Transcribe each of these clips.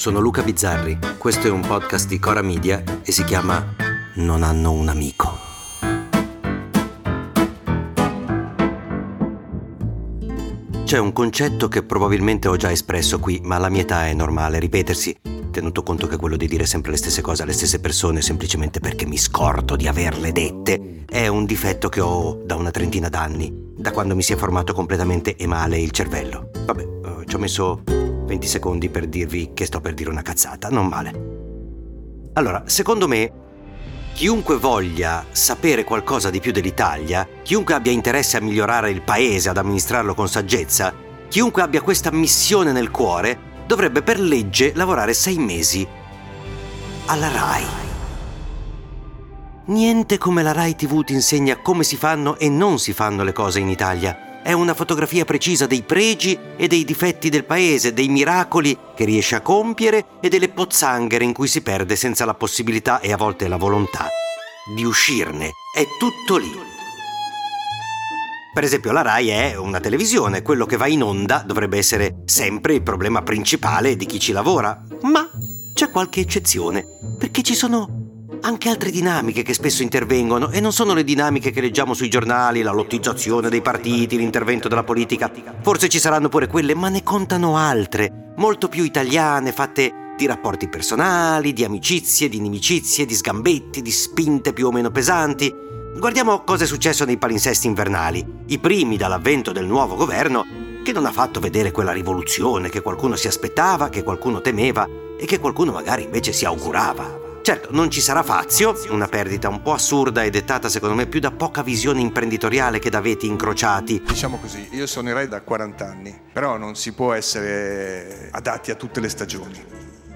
sono Luca Bizzarri, questo è un podcast di Cora Media e si chiama Non hanno un amico. C'è un concetto che probabilmente ho già espresso qui, ma alla mia età è normale ripetersi, tenuto conto che quello di dire sempre le stesse cose alle stesse persone semplicemente perché mi scordo di averle dette è un difetto che ho da una trentina d'anni, da quando mi si è formato completamente e male il cervello. Vabbè, eh, ci ho messo 20 secondi per dirvi che sto per dire una cazzata, non male. Allora, secondo me, chiunque voglia sapere qualcosa di più dell'Italia, chiunque abbia interesse a migliorare il paese, ad amministrarlo con saggezza, chiunque abbia questa missione nel cuore, dovrebbe per legge lavorare sei mesi alla RAI. Niente come la RAI TV ti insegna come si fanno e non si fanno le cose in Italia è una fotografia precisa dei pregi e dei difetti del paese, dei miracoli che riesce a compiere e delle pozzanghere in cui si perde senza la possibilità e a volte la volontà di uscirne. È tutto lì. Per esempio la RAI è una televisione, quello che va in onda dovrebbe essere sempre il problema principale di chi ci lavora, ma c'è qualche eccezione, perché ci sono anche altre dinamiche che spesso intervengono e non sono le dinamiche che leggiamo sui giornali, la lottizzazione dei partiti, l'intervento della politica. Forse ci saranno pure quelle, ma ne contano altre, molto più italiane, fatte di rapporti personali, di amicizie, di inimicizie, di sgambetti, di spinte più o meno pesanti. Guardiamo cosa è successo nei palinsesti invernali, i primi dall'avvento del nuovo governo, che non ha fatto vedere quella rivoluzione che qualcuno si aspettava, che qualcuno temeva e che qualcuno magari invece si augurava. Certo, non ci sarà Fazio, una perdita un po' assurda e dettata secondo me più da poca visione imprenditoriale che da veti incrociati. Diciamo così, io suonerei da 40 anni, però non si può essere adatti a tutte le stagioni.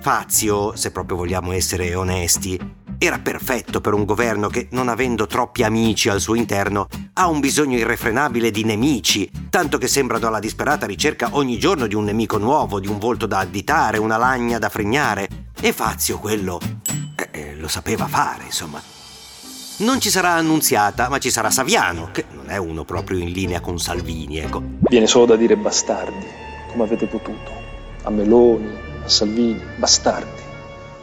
Fazio, se proprio vogliamo essere onesti, era perfetto per un governo che, non avendo troppi amici al suo interno, ha un bisogno irrefrenabile di nemici, tanto che sembrano alla disperata ricerca ogni giorno di un nemico nuovo, di un volto da additare, una lagna da fregnare. E Fazio quello lo sapeva fare, insomma. Non ci sarà Annunziata, ma ci sarà Saviano, che non è uno proprio in linea con Salvini, ecco. Viene solo da dire bastardi, come avete potuto. A Meloni, a Salvini, bastardi.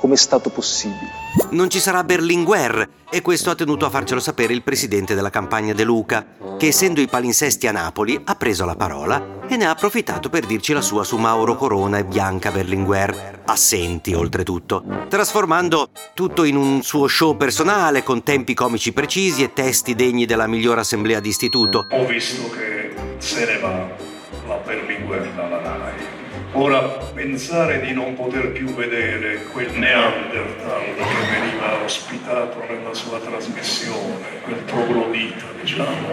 Come è stato possibile? Non ci sarà Berlinguer e questo ha tenuto a farcelo sapere il presidente della campagna De Luca, che essendo i palinsesti a Napoli ha preso la parola e ne ha approfittato per dirci la sua su Mauro Corona e Bianca Berlinguer, assenti oltretutto, trasformando tutto in un suo show personale con tempi comici precisi e testi degni della migliore assemblea d'istituto. Ho visto che se ne va la Berlinguer dalla RAI Ora pensare di non poter più vedere quel Neanderthal che veniva ospitato nella sua trasmissione, quel troglodita, diciamo.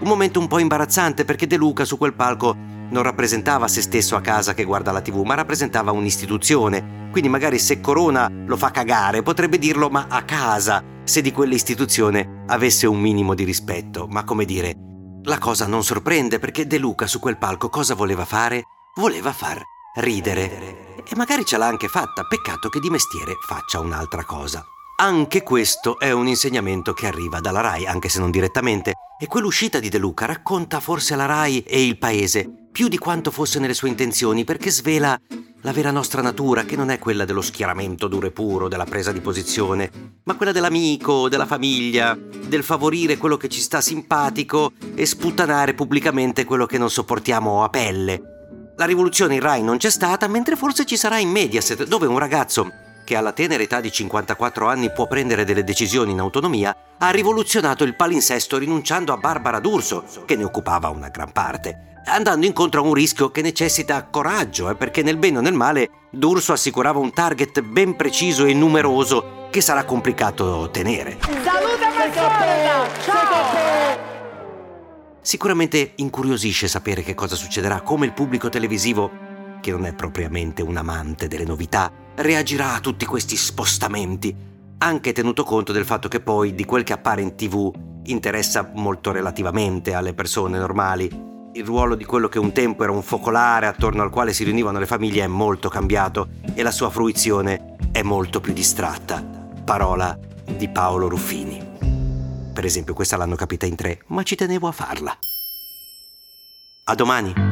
Un momento un po' imbarazzante perché De Luca su quel palco non rappresentava se stesso a casa che guarda la TV, ma rappresentava un'istituzione. Quindi magari se Corona lo fa cagare, potrebbe dirlo ma a casa, se di quell'istituzione avesse un minimo di rispetto. Ma come dire, la cosa non sorprende perché De Luca su quel palco cosa voleva fare? voleva far ridere. E magari ce l'ha anche fatta, peccato che di mestiere faccia un'altra cosa. Anche questo è un insegnamento che arriva dalla RAI, anche se non direttamente, e quell'uscita di De Luca racconta forse la RAI e il paese più di quanto fosse nelle sue intenzioni, perché svela la vera nostra natura, che non è quella dello schieramento duro e puro, della presa di posizione, ma quella dell'amico, della famiglia, del favorire quello che ci sta simpatico e sputtanare pubblicamente quello che non sopportiamo a pelle. La rivoluzione in Rai non c'è stata, mentre forse ci sarà in Mediaset, dove un ragazzo che alla tenera età di 54 anni può prendere delle decisioni in autonomia, ha rivoluzionato il palinsesto rinunciando a Barbara D'Urso, che ne occupava una gran parte, andando incontro a un rischio che necessita coraggio, eh, perché nel bene o nel male D'Urso assicurava un target ben preciso e numeroso che sarà complicato tenere. Salute Mazzola! Ciao! Sicuramente incuriosisce sapere che cosa succederà, come il pubblico televisivo, che non è propriamente un amante delle novità, reagirà a tutti questi spostamenti, anche tenuto conto del fatto che poi di quel che appare in tv interessa molto relativamente alle persone normali. Il ruolo di quello che un tempo era un focolare attorno al quale si riunivano le famiglie è molto cambiato e la sua fruizione è molto più distratta. Parola di Paolo Ruffini. Per esempio, questa l'hanno capita in tre, ma ci tenevo a farla. A domani!